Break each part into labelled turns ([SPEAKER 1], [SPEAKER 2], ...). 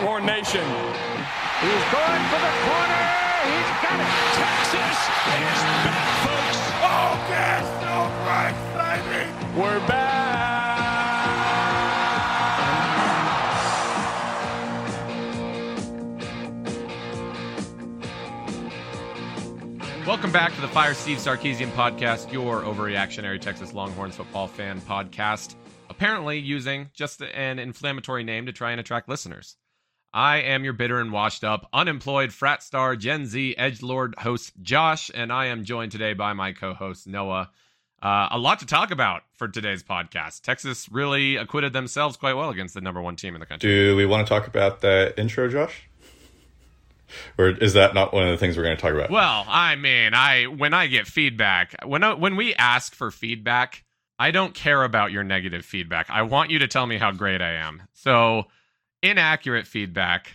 [SPEAKER 1] Longhorn Nation.
[SPEAKER 2] He's going for the corner. He's got it.
[SPEAKER 3] Texas is back, folks.
[SPEAKER 4] Oh, gas, no brakes, baby.
[SPEAKER 1] We're back.
[SPEAKER 5] Welcome back to the Fire Steve Sarkisian podcast, your overreactionary Texas Longhorns football fan podcast. Apparently, using just an inflammatory name to try and attract listeners. I am your bitter and washed up, unemployed frat star Gen Z edge lord host Josh, and I am joined today by my co-host Noah. Uh, a lot to talk about for today's podcast. Texas really acquitted themselves quite well against the number one team in the country.
[SPEAKER 6] Do we want to talk about the intro, Josh? Or is that not one of the things we're going to talk about?
[SPEAKER 5] Well, I mean, I when I get feedback, when I, when we ask for feedback, I don't care about your negative feedback. I want you to tell me how great I am. So, inaccurate feedback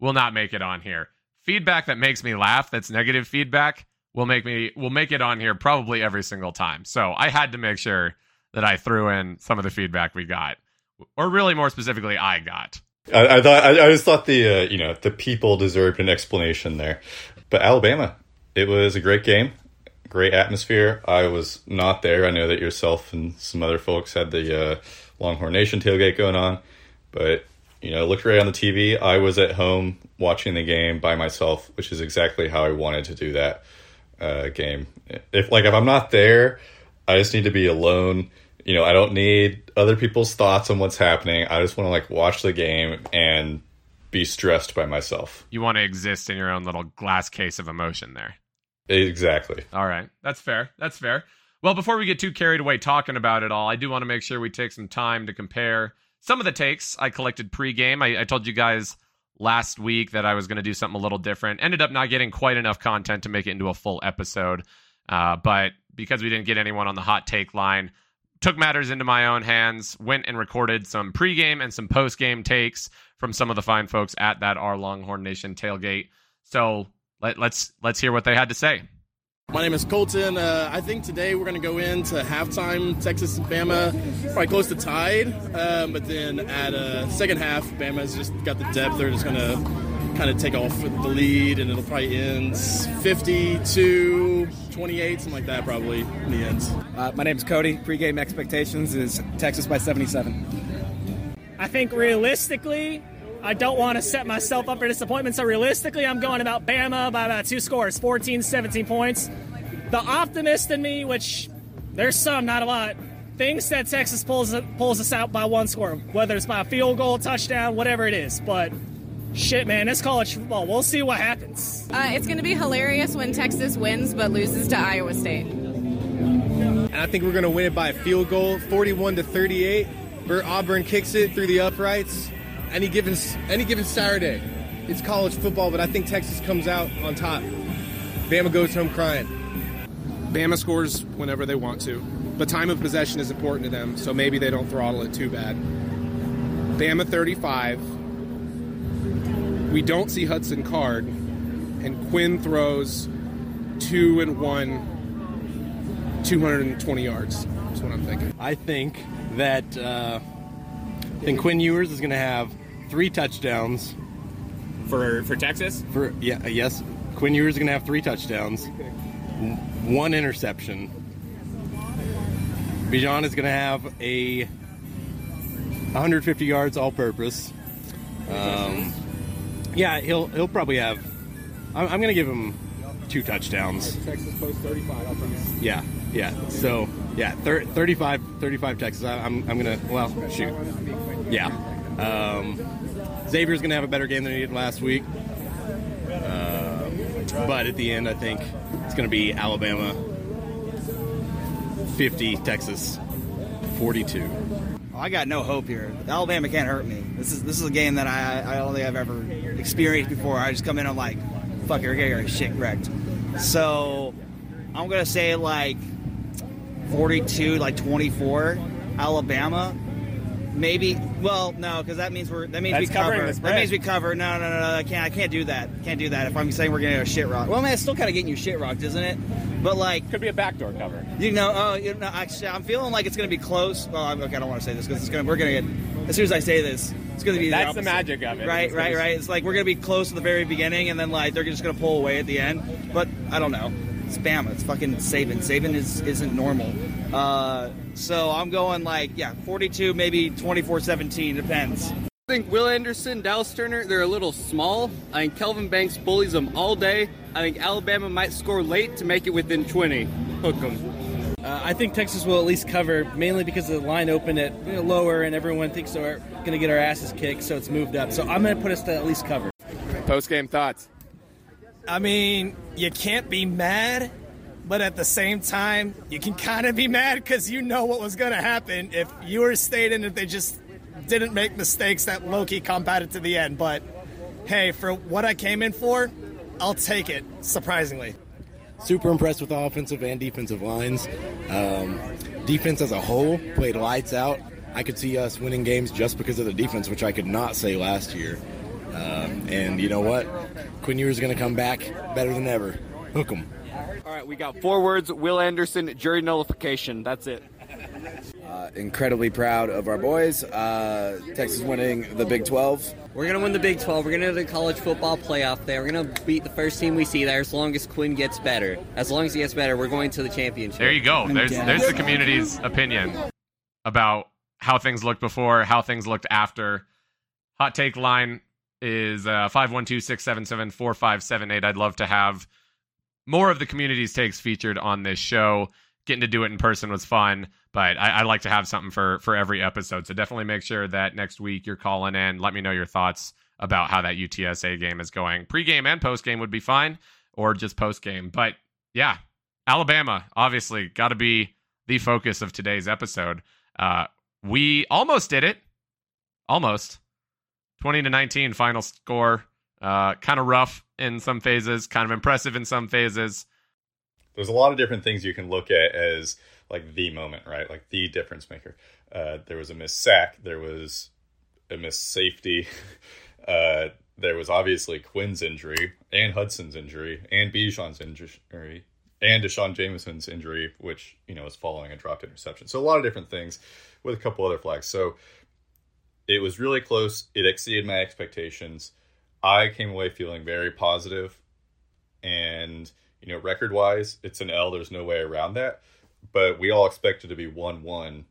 [SPEAKER 5] will not make it on here. Feedback that makes me laugh, that's negative feedback, will make me will make it on here probably every single time. So, I had to make sure that I threw in some of the feedback we got. Or really more specifically, I got.
[SPEAKER 6] I, I thought I, I just thought the uh, you know the people deserved an explanation there, but Alabama, it was a great game, great atmosphere. I was not there. I know that yourself and some other folks had the uh, Longhorn Nation tailgate going on, but you know, it looked great on the TV. I was at home watching the game by myself, which is exactly how I wanted to do that uh, game. If like if I'm not there, I just need to be alone. You know, I don't need other people's thoughts on what's happening. I just want to like watch the game and be stressed by myself.
[SPEAKER 5] You want to exist in your own little glass case of emotion there.
[SPEAKER 6] Exactly.
[SPEAKER 5] All right. That's fair. That's fair. Well, before we get too carried away talking about it all, I do want to make sure we take some time to compare some of the takes I collected pregame. I, I told you guys last week that I was going to do something a little different. Ended up not getting quite enough content to make it into a full episode. Uh, but because we didn't get anyone on the hot take line, took matters into my own hands, went and recorded some pregame and some postgame takes from some of the fine folks at that our Longhorn Nation tailgate. So let, let's let's hear what they had to say.
[SPEAKER 7] My name is Colton. Uh, I think today we're going to go into halftime, Texas and Bama, probably close to tied. Um, but then at uh, second half, Bama's just got the depth. They're just going to kind of take off with the lead, and it'll probably end 52 28, something like that, probably in the end.
[SPEAKER 8] Uh, my name is Cody. Pre-game expectations is Texas by 77.
[SPEAKER 9] I think realistically, I don't want to set myself up for disappointment. So realistically, I'm going about Bama by about two scores, 14, 17 points. The optimist in me, which there's some, not a lot, thinks that Texas pulls pulls us out by one score, whether it's by a field goal, touchdown, whatever it is. But shit, man, it's college football. We'll see what happens.
[SPEAKER 10] Uh, it's going to be hilarious when Texas wins but loses to Iowa State.
[SPEAKER 11] And I think we're going to win it by a field goal, 41 to 38. Where Auburn kicks it through the uprights. Any given any given Saturday, it's college football, but I think Texas comes out on top. Bama goes home crying.
[SPEAKER 12] Bama scores whenever they want to, but time of possession is important to them, so maybe they don't throttle it too bad. Bama 35. We don't see Hudson Card, and Quinn throws two and one, 220 yards. That's what I'm thinking.
[SPEAKER 13] I think that uh, I think Quinn Ewers is going to have three touchdowns
[SPEAKER 14] for for Texas.
[SPEAKER 13] For yeah, yes, Quinn Ewers is going to have three touchdowns, one interception. Bijan is going to have a 150 yards all-purpose. Um, yeah, he'll he'll probably have. I'm, I'm going to give him two touchdowns.
[SPEAKER 12] Texas post 35.
[SPEAKER 13] Yeah, yeah. So yeah, thir- 35, 35 Texas. I, am I'm, I'm gonna well shoot. Yeah. Um, Xavier's gonna have a better game than he did last week. Uh, but at the end, I think it's gonna be Alabama 50, Texas 42.
[SPEAKER 8] I got no hope here. Alabama can't hurt me. This is this is a game that I I don't think I've ever experienced before. I just come in, and I'm like, fuck, you're getting shit wrecked. So I'm gonna say like 42, like 24, Alabama. Maybe. Well, no, because that means we're that means
[SPEAKER 14] That's
[SPEAKER 8] we cover. That means we cover. No, no, no, no. I can't. I can't do that. Can't do that. If I'm saying we're getting a shit rock. Well, man, it's still kind of getting you shit rocked, isn't it? But like,
[SPEAKER 14] Could be a backdoor cover.
[SPEAKER 8] you know, oh, you know, actually, I'm feeling like it's going to be close. Well, I'm, okay, I don't want to say this because it's to We're going to get as soon as I say this, it's going to be
[SPEAKER 14] That's
[SPEAKER 8] the,
[SPEAKER 14] the magic of it.
[SPEAKER 8] Right,
[SPEAKER 14] It's
[SPEAKER 8] right, right. It's like we're going to be close to the very beginning, and then like they're just going to pull away at the end. But I don't know. It's Bama. It's fucking Saban. Saban is isn't normal. Uh, so I'm going like yeah, 42, maybe 24-17. Depends.
[SPEAKER 1] I think Will Anderson, Dallas Turner, they're a little small. I think Kelvin Banks bullies them all day. I think Alabama might score late to make it within 20. Hook them.
[SPEAKER 15] Uh, I think Texas will at least cover, mainly because the line opened at you know, lower, and everyone thinks we're going to get our asses kicked, so it's moved up. So I'm going to put us to at least cover.
[SPEAKER 14] Post game thoughts.
[SPEAKER 9] I mean, you can't be mad, but at the same time, you can kind of be mad because you know what was going to happen if you were stating that they just didn't make mistakes that Loki combated to the end. But hey, for what I came in for, I'll take it, surprisingly.
[SPEAKER 16] super impressed with the offensive and defensive lines. Um, defense as a whole played lights out. I could see us winning games just because of the defense, which I could not say last year. Um, and you know what? Quinn Ewers is going to come back better than ever. Hook him.
[SPEAKER 1] All right, we got four words Will Anderson, jury nullification. That's it.
[SPEAKER 17] Uh, incredibly proud of our boys. Uh, Texas winning the Big 12.
[SPEAKER 18] We're gonna win the Big 12. We're gonna do the college football playoff there. We're gonna beat the first team we see there as long as Quinn gets better. As long as he gets better, we're going to the championship.
[SPEAKER 5] There you go. There's there's the community's opinion about how things looked before, how things looked after. Hot take line is uh, 512-677-4578. I'd love to have more of the community's takes featured on this show. Getting to do it in person was fun, but I, I like to have something for for every episode. So definitely make sure that next week you're calling in. Let me know your thoughts about how that UTSA game is going. Pre-game and post-game would be fine, or just post-game. But yeah, Alabama obviously got to be the focus of today's episode. Uh, we almost did it, almost 20 to 19 final score. Uh, kind of rough in some phases, kind of impressive in some phases.
[SPEAKER 6] there's a lot of different things you can look at as like the moment, right? Like the difference maker. Uh, there was a missed sack. There was a missed safety. Uh, there was obviously Quinn's injury and Hudson's injury and Bijan's injury and Deshaun Jameson's injury, which you know was following a dropped interception. So a lot of different things with a couple other flags. So it was really close. It exceeded my expectations. I came away feeling very positive. And you know record wise it's an l. There's no way around that. But we all expected to be 1-1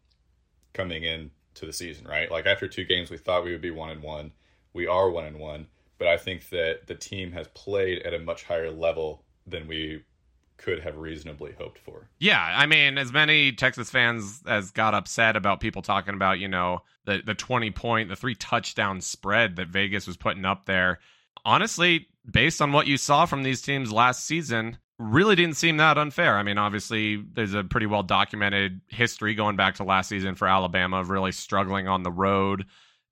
[SPEAKER 6] coming in to the season right? Like after two games we thought we would be 1 and 1 we are 1 and 1 but i think that the team has played at a much higher level than we could have reasonably hoped for
[SPEAKER 5] Yeah, I mean, as many Texas fans as got upset about people talking about, you know, the the 20 point, the three touchdown spread that Vegas was putting up there. Honestly, based on what you saw from these teams last season, really didn't seem that unfair. I mean, obviously, there's a pretty well documented history going back to last season for Alabama of really struggling on the road,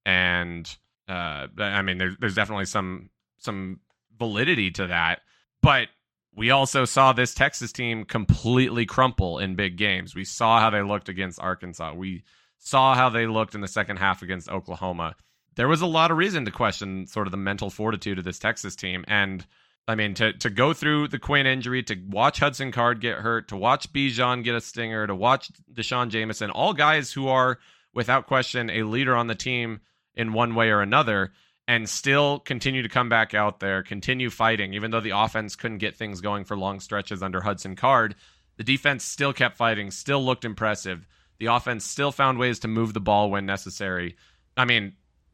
[SPEAKER 5] and uh, I mean, there's there's definitely some some validity to that, but we also saw this Texas team completely crumple in big games. We saw how they looked against Arkansas. We saw how they looked in the second half against Oklahoma. There was a lot of reason to question sort of the mental fortitude of this Texas team. And I mean, to to go through the Quinn injury, to watch Hudson Card get hurt, to watch Bijan get a stinger, to watch Deshaun Jameson, all guys who are without question a leader on the team in one way or another and still continue to come back out there, continue fighting, even though the offense couldn't get things going for long stretches under Hudson Card. The defense still kept fighting, still looked impressive. The offense still found ways to move the ball when necessary. I mean,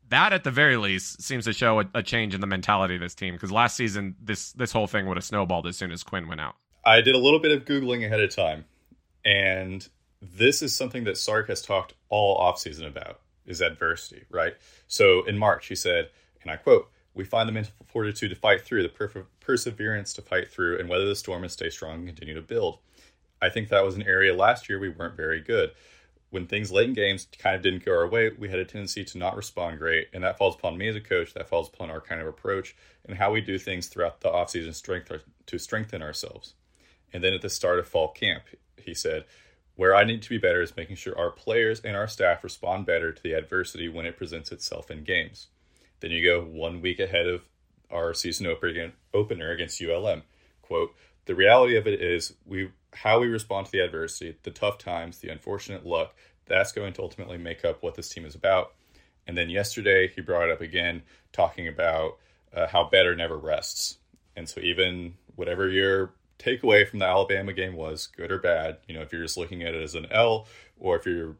[SPEAKER 5] that at the very least seems to show a, a change in the mentality of this team because last season this this whole thing would have snowballed as soon as Quinn went out.
[SPEAKER 6] I did a little bit of Googling ahead of time, and this is something that Sark has talked all offseason about is adversity, right? So in March, he said, and I quote, we find the mental fortitude to fight through, the per- perseverance to fight through, and weather the storm and stay strong and continue to build. I think that was an area last year we weren't very good. When things late in games kind of didn't go our way, we had a tendency to not respond great, and that falls upon me as a coach. That falls upon our kind of approach and how we do things throughout the offseason strength to strengthen ourselves. And then at the start of fall camp, he said, where I need to be better is making sure our players and our staff respond better to the adversity when it presents itself in games. Then you go one week ahead of our season opener against ULM. Quote, the reality of it is we how we respond to the adversity, the tough times, the unfortunate luck, that's going to ultimately make up what this team is about. And then yesterday, he brought it up again, talking about uh, how better never rests. And so, even whatever your takeaway from the Alabama game was, good or bad, you know, if you're just looking at it as an L, or if you're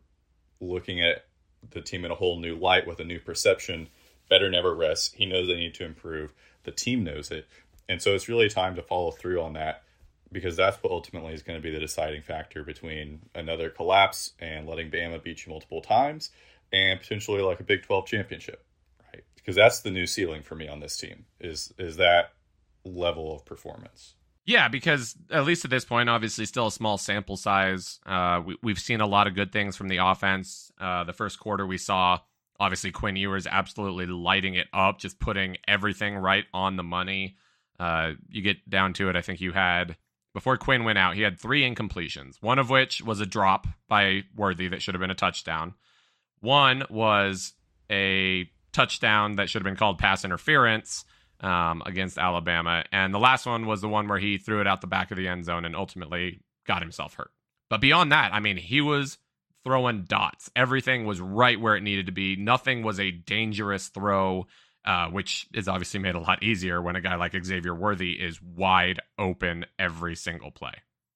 [SPEAKER 6] looking at the team in a whole new light with a new perception, better never rests. He knows they need to improve. The team knows it. And so, it's really time to follow through on that because that's what ultimately is going to be the deciding factor between another collapse and letting Bama beat you multiple times and potentially like a Big 12 championship, right? Because that's the new ceiling for me on this team is is that level of performance.
[SPEAKER 5] Yeah, because at least at this point, obviously, still a small sample size. Uh, we, have seen a lot of good things from the offense. Uh, the first quarter, we saw obviously Quinn Ewers absolutely lighting it up, just putting everything right on the money. Uh, you get down to it, I think you had before Quinn went out, he had three incompletions, one of which was a drop by Worthy that should have been a touchdown. One was a touchdown that should have been called pass interference um, against Alabama. And the last one was the one where he threw it out the back of the end zone and ultimately got himself hurt. But beyond that, I mean, he was throwing dots. Everything was right where it needed to be. Nothing was a dangerous throw uh, which is obviously made a lot easier when a guy like Xavier Worthy is wide open every single play.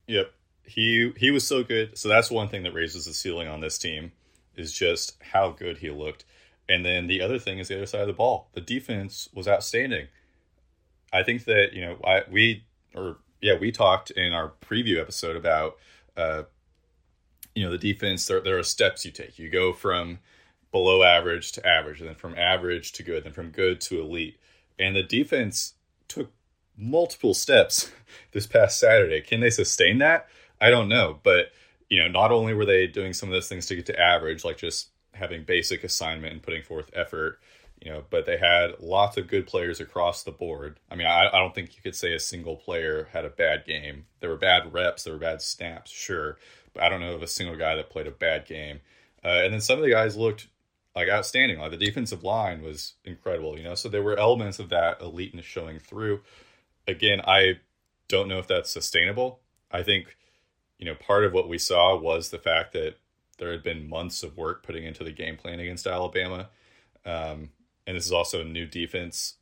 [SPEAKER 6] Yep, he he was so good. So that's one thing that raises the ceiling on this team is just how good he looked. And then the other thing is the other side of the ball. The defense was outstanding. I think that you know I we or yeah we talked in our preview episode about uh, you know the defense. There there are steps you take. You go from below average to average, and then from average to good, then from good to elite. And the defense took multiple steps this past Saturday. Can they sustain that? I don't know. But, you know, not only were they doing some of those things to get to average, like just having basic assignment and putting forth effort, you know, but they had lots of good players across the board. I mean, I, I don't think you could say a single player had a bad game. There were bad reps, there were bad snaps, sure, I don't know of a single guy that played a bad game. Uh, and then some of the guys looked like outstanding. Like the defensive line was incredible, you know. So there were elements of that eliteness showing through. Again, I don't know if that's sustainable. I think, you know, part of what we saw was the fact that there had been months of work putting into the game plan against Alabama. Um, and this is also a new defense.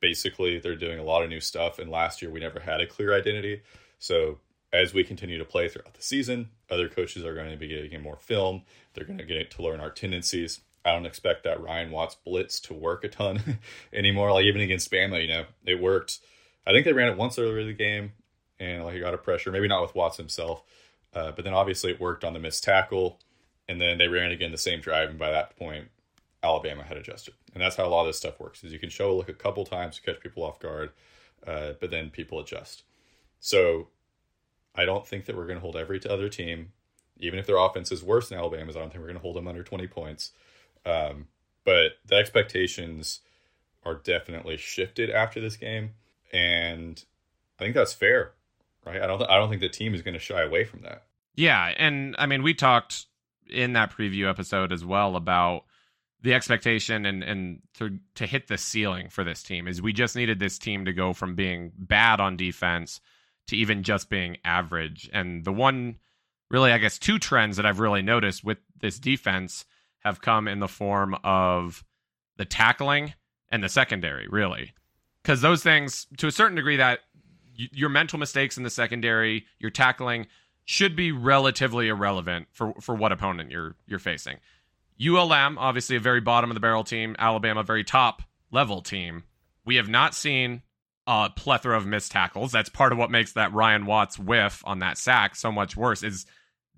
[SPEAKER 6] Basically, they're doing a lot of new stuff. And last year, we never had a clear identity. So as we continue to play throughout the season, other coaches are going to be getting more film. They're going to get to learn our tendencies. I don't expect that Ryan Watts blitz to work a ton anymore. Like even against Bama, you know, it worked. I think they ran it once earlier in the game, and like he got a pressure. Maybe not with Watts himself, uh, but then obviously it worked on the missed tackle, and then they ran again the same drive, and by that point, Alabama had adjusted. And that's how a lot of this stuff works: is you can show a look a couple times to catch people off guard, uh, but then people adjust. So I don't think that we're going to hold every other team, even if their offense is worse than Alabama's. I don't think we're going to hold them under twenty points. Um, but the expectations are definitely shifted after this game, and I think that's fair, right? I don't th- I don't think the team is going to shy away from that.
[SPEAKER 5] Yeah, and I mean we talked in that preview episode as well about the expectation and and to to hit the ceiling for this team is we just needed this team to go from being bad on defense to even just being average. And the one really I guess two trends that I've really noticed with this defense have come in the form of the tackling and the secondary, really. Because those things, to a certain degree, that your mental mistakes in the secondary, your tackling, should be relatively irrelevant for for what opponent you're you're facing. ULM, obviously a very bottom of the barrel team. Alabama, very top level team. We have not seen a plethora of missed tackles. That's part of what makes that Ryan Watts whiff on that sack so much worse. Is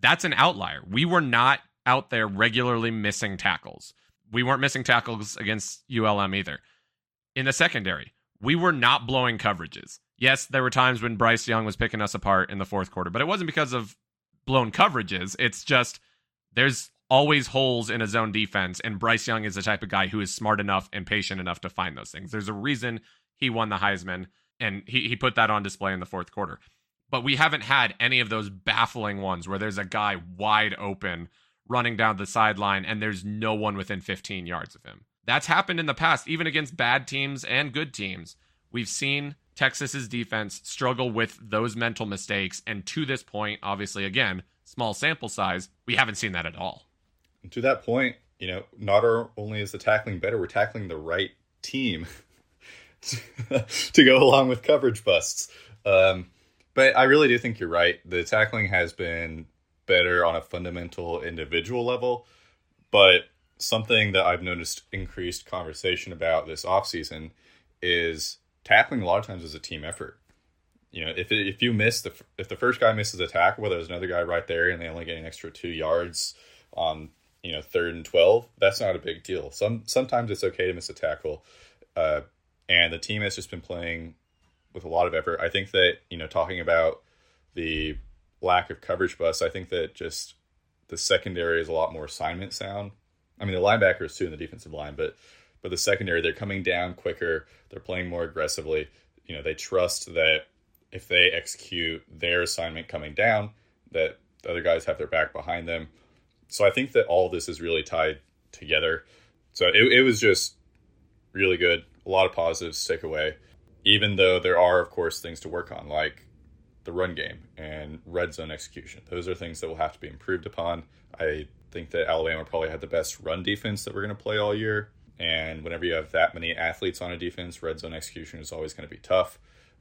[SPEAKER 5] that's an outlier. We were not out there regularly missing tackles. We weren't missing tackles against ULM either. In the secondary, we were not blowing coverages. Yes, there were times when Bryce Young was picking us apart in the fourth quarter, but it wasn't because of blown coverages. It's just there's always holes in a zone defense, and Bryce Young is the type of guy who is smart enough and patient enough to find those things. There's a reason he won the Heisman, and he, he put that on display in the fourth quarter. But we haven't had any of those baffling ones where there's a guy wide open running down the sideline and there's no one within 15 yards of him. That's happened in the past, even against bad teams and good teams. We've seen Texas's defense struggle with those mental mistakes. And to this point, obviously, again, small sample size, we haven't seen that at all.
[SPEAKER 6] And to that point, you know, not only is the tackling better, we're tackling the right team to go along with coverage busts. Um, but I really do think you're right. The tackling has been better on a fundamental individual level, but something that I've noticed increased conversation about this offseason is tackling a lot of times is a team effort. You know, if if you miss the if the first guy misses a tackle, where there's another guy right there and they only get an extra two yards on you know third and twelve, that's not a big deal. Some sometimes it's okay to miss a tackle, uh, and the team has just been playing with a lot of effort. I think that you know talking about the lack of coverage bus, I think that just the secondary is a lot more assignment sound. I mean, the linebackers too in the defensive line, but but the secondary they're coming down quicker. They're playing more aggressively. You know, they trust that if they execute their assignment coming down, that the other guys have their back behind them. So I think that all this is really tied together. So it, it was just really good. A lot of positives to take away, even though there are, of course, things to work on, like the run game and red zone execution. Those are things that will have to be improved upon. I think that Alabama probably had the best run defense that we're going to play all year. And whenever you have that many athletes on a defense, red zone execution is always going to be tough.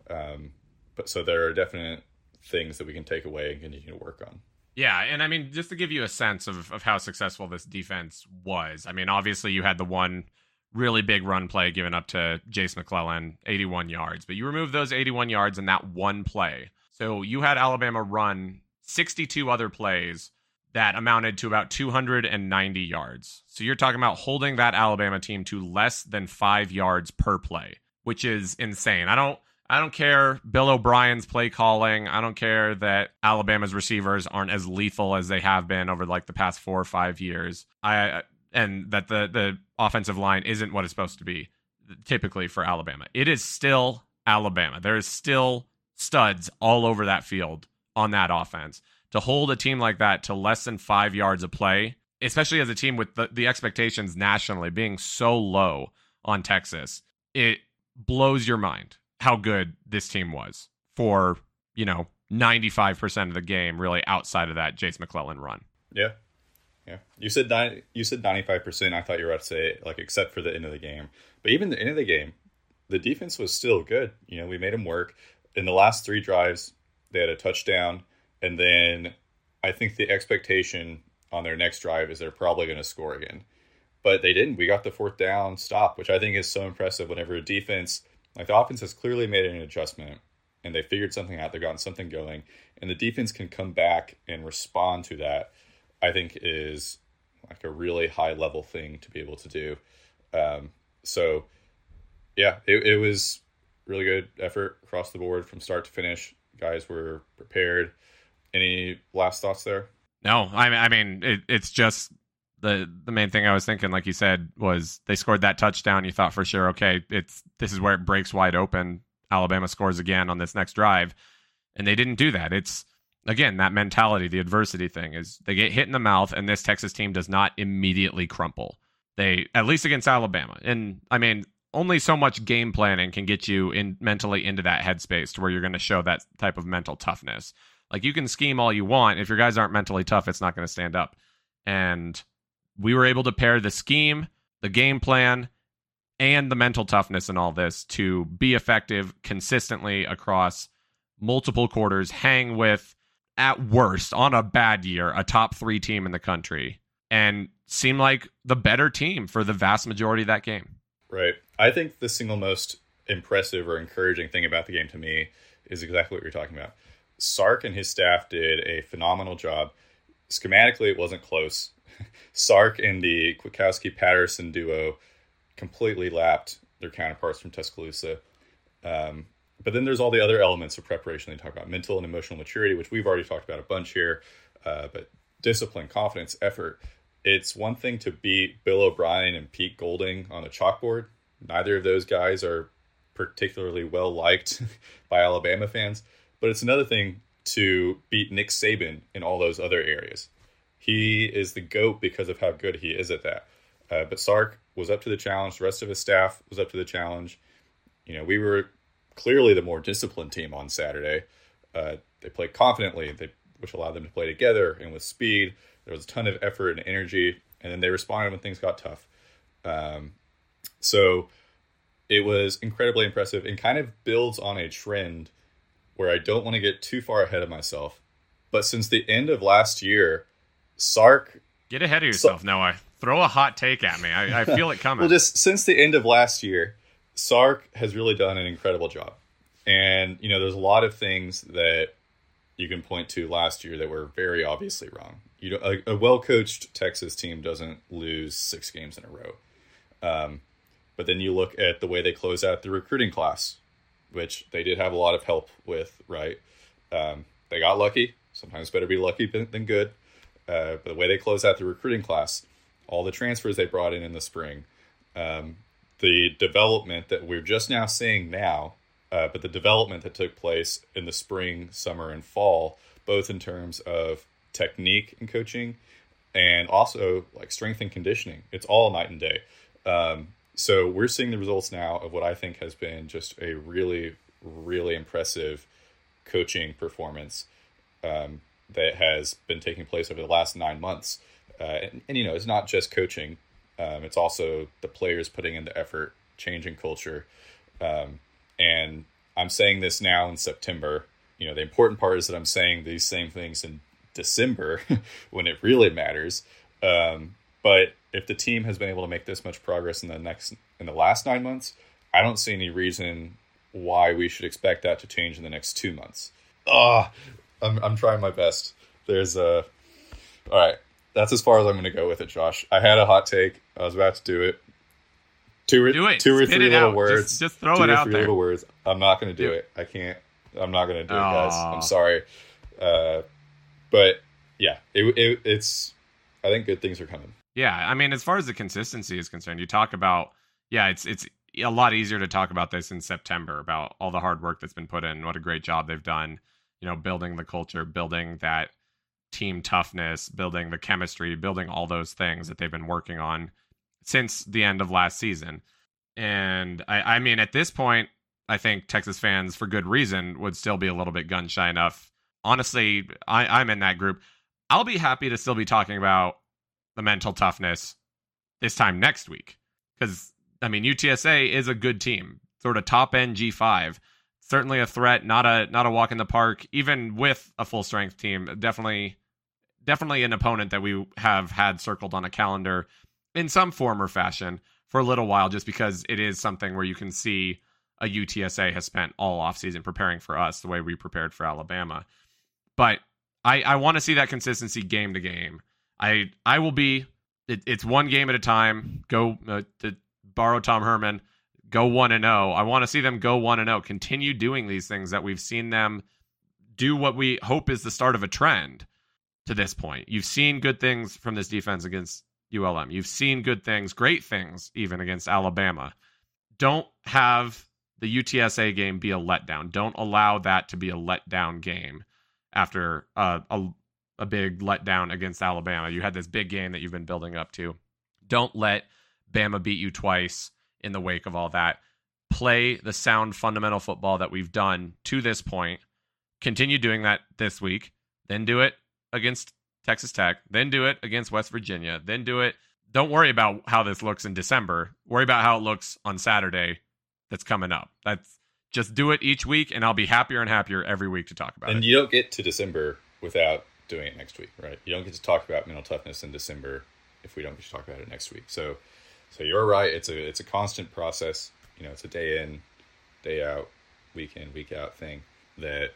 [SPEAKER 6] Um, but so there are definite things that we can take away and continue to work on.
[SPEAKER 5] Yeah, and I mean, just to give you a sense of, of how successful this defense was, I mean, obviously you had the one really big run play given up to Jase McClellan, 81 yards, but you remove those 81 yards in that one play. So you had Alabama run 62 other plays that amounted to about 290 yards. So you're talking about holding that Alabama team to less than five yards per play, which is insane. I don't. I don't care Bill O'Brien's play calling. I don't care that Alabama's receivers aren't as lethal as they have been over like the past four or five years. I and that the the offensive line isn't what it's supposed to be typically for Alabama. It is still Alabama. There is still studs all over that field on that offense. To hold a team like that to less than five yards of play, especially as a team with the, the expectations nationally being so low on Texas, it blows your mind how good this team was for, you know, 95% of the game really outside of that Jase McClellan run.
[SPEAKER 6] Yeah. Yeah. You said 90, you said 95%. I thought you were about to say like except for the end of the game. But even the end of the game, the defense was still good. You know, we made them work. In the last 3 drives, they had a touchdown and then I think the expectation on their next drive is they're probably going to score again. But they didn't. We got the fourth down stop, which I think is so impressive whenever a defense like the offense has clearly made an adjustment and they figured something out. They've gotten something going, and the defense can come back and respond to that. I think is like a really high level thing to be able to do. Um, so, yeah, it, it was really good effort across the board from start to finish. Guys were prepared. Any last thoughts there?
[SPEAKER 5] No, I mean, I mean, it, it's just the the main thing I was thinking, like you said, was they scored that touchdown. You thought for sure, okay, it's this is where it breaks wide open. Alabama scores again on this next drive, and they didn't do that. It's again that mentality, the adversity thing is they get hit in the mouth, and this Texas team does not immediately crumple. They at least against Alabama, and I mean, only so much game planning can get you in mentally into that headspace to where you're going to show that type of mental toughness. Like you can scheme all you want, if your guys aren't mentally tough, it's not going to stand up. And we were able to pair the scheme, the game plan, and the mental toughness in all this to be effective consistently across multiple quarters, hang with, at worst, on a bad year, a top three team in the country, and seem like the better team for the vast majority of that game.
[SPEAKER 6] Right. I think the single most impressive or encouraging thing about the game to me is exactly what you're talking about. Sark and his staff did a phenomenal job. Schematically, it wasn't close. Sark and the Kwiatkowski Patterson duo completely lapped their counterparts from Tuscaloosa. Um, but then there's all the other elements of preparation they talk about mental and emotional maturity, which we've already talked about a bunch here. Uh, but discipline, confidence, effort. It's one thing to beat Bill O'Brien and Pete Golding on the chalkboard. Neither of those guys are particularly well liked by Alabama fans. But it's another thing to beat Nick Saban in all those other areas. He is the GOAT because of how good he is at that. Uh, but Sark was up to the challenge. The rest of his staff was up to the challenge. You know, we were clearly the more disciplined team on Saturday. Uh, they played confidently, they, which allowed them to play together and with speed. There was a ton of effort and energy. and then they responded when things got tough. Um, so it was incredibly impressive and kind of builds on a trend where I don't want to get too far ahead of myself. But since the end of last year, Sark
[SPEAKER 5] Get ahead of yourself, Noah. Throw a hot take at me. I, I feel it coming.
[SPEAKER 6] well, just since the end of last year, Sark has really done an incredible job. And, you know, there's a lot of things that you can point to last year that were very obviously wrong. You know, a, a well coached Texas team doesn't lose six games in a row. Um, but then you look at the way they close out the recruiting class, which they did have a lot of help with, right? Um, they got lucky. Sometimes better be lucky than, than good. Uh, but the way they close out the recruiting class, all the transfers they brought in in the spring, um, the development that we're just now seeing now, uh, but the development that took place in the spring, summer, and fall, both in terms of technique and coaching and also like strength and conditioning. It's all night and day. Um, so we're seeing the results now of what I think has been just a really, really impressive coaching performance um, that has been taking place over the last nine months. Uh, and, and, you know, it's not just coaching; um, it's also the players putting in the effort, changing culture. Um, and I'm saying this now in September. You know, the important part is that I'm saying these same things in December when it really matters. Um, but if the team has been able to make this much progress in the next in the last nine months, I don't see any reason why we should expect that to change in the next two months. Ah, oh, I'm I'm trying my best. There's a all right. That's as far as I'm going to go with it, Josh. I had a hot take. I was about to do it. Two or
[SPEAKER 5] do it.
[SPEAKER 6] two or
[SPEAKER 5] Spit
[SPEAKER 6] three little
[SPEAKER 5] out.
[SPEAKER 6] words.
[SPEAKER 5] Just, just throw
[SPEAKER 6] two
[SPEAKER 5] it
[SPEAKER 6] or
[SPEAKER 5] out
[SPEAKER 6] three
[SPEAKER 5] there.
[SPEAKER 6] little words. I'm not going to do it. I can't. I'm not going to do it, guys. I'm sorry. Uh, but yeah, it, it, it's. I think good things are coming.
[SPEAKER 5] Yeah, I mean, as far as the consistency is concerned, you talk about yeah, it's it's a lot easier to talk about this in September about all the hard work that's been put in, what a great job they've done, you know, building the culture, building that team toughness, building the chemistry, building all those things that they've been working on since the end of last season. And I, I mean, at this point, I think Texas fans, for good reason, would still be a little bit gun shy enough. Honestly, I, I'm in that group. I'll be happy to still be talking about the mental toughness this time next week. Because, I mean, UTSA is a good team, sort of top end G5. Certainly a threat, not a not a walk in the park. Even with a full strength team, definitely, definitely an opponent that we have had circled on a calendar in some form or fashion for a little while, just because it is something where you can see a UTSA has spent all offseason preparing for us the way we prepared for Alabama. But I, I want to see that consistency game to game. I I will be. It, it's one game at a time. Go uh, to borrow Tom Herman. Go one and zero. I want to see them go one and zero. Continue doing these things that we've seen them do. What we hope is the start of a trend to this point. You've seen good things from this defense against ULM. You've seen good things, great things, even against Alabama. Don't have the UTSA game be a letdown. Don't allow that to be a letdown game after a a big letdown against Alabama. You had this big game that you've been building up to. Don't let Bama beat you twice in the wake of all that. Play the sound fundamental football that we've done to this point. Continue doing that this week. Then do it against Texas Tech. Then do it against West Virginia. Then do it. Don't worry about how this looks in December. Worry about how it looks on Saturday that's coming up. That's just do it each week and I'll be happier and happier every week to talk about
[SPEAKER 6] and
[SPEAKER 5] it.
[SPEAKER 6] you don't get to December without doing it next week, right? You don't get to talk about mental toughness in December if we don't get to talk about it next week. So, so you're right. It's a it's a constant process. You know, it's a day in, day out, week in, week out thing that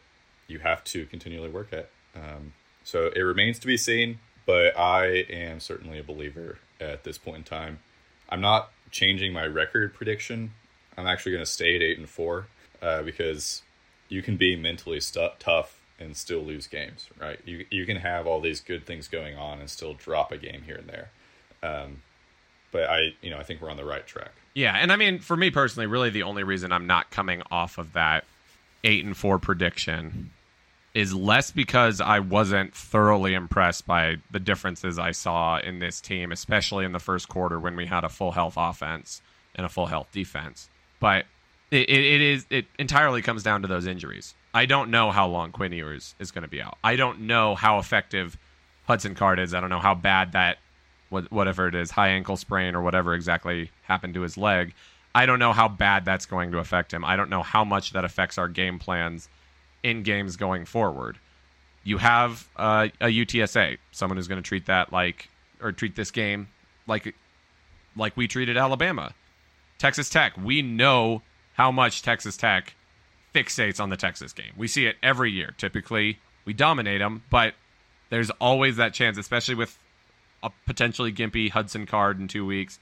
[SPEAKER 6] you have to continually work at. Um, so it remains to be seen, but I am certainly a believer at this point in time. I'm not changing my record prediction. I'm actually going to stay at eight and four uh, because you can be mentally stu- tough and still lose games, right? You you can have all these good things going on and still drop a game here and there. Um, but I, you know, I think we're on the right track.
[SPEAKER 5] Yeah, and I mean, for me personally, really the only reason I'm not coming off of that eight and four prediction is less because I wasn't thoroughly impressed by the differences I saw in this team, especially in the first quarter when we had a full health offense and a full health defense. But it, it, it is it entirely comes down to those injuries. I don't know how long Quinn Ewers is going to be out. I don't know how effective Hudson Card is. I don't know how bad that whatever it is, high ankle sprain or whatever exactly happened to his leg. I don't know how bad that's going to affect him. I don't know how much that affects our game plans in games going forward. You have uh, a UTSA, someone who's going to treat that like, or treat this game like, like we treated Alabama. Texas Tech, we know how much Texas Tech fixates on the Texas game. We see it every year. Typically, we dominate them, but there's always that chance, especially with a potentially gimpy Hudson Card in two weeks,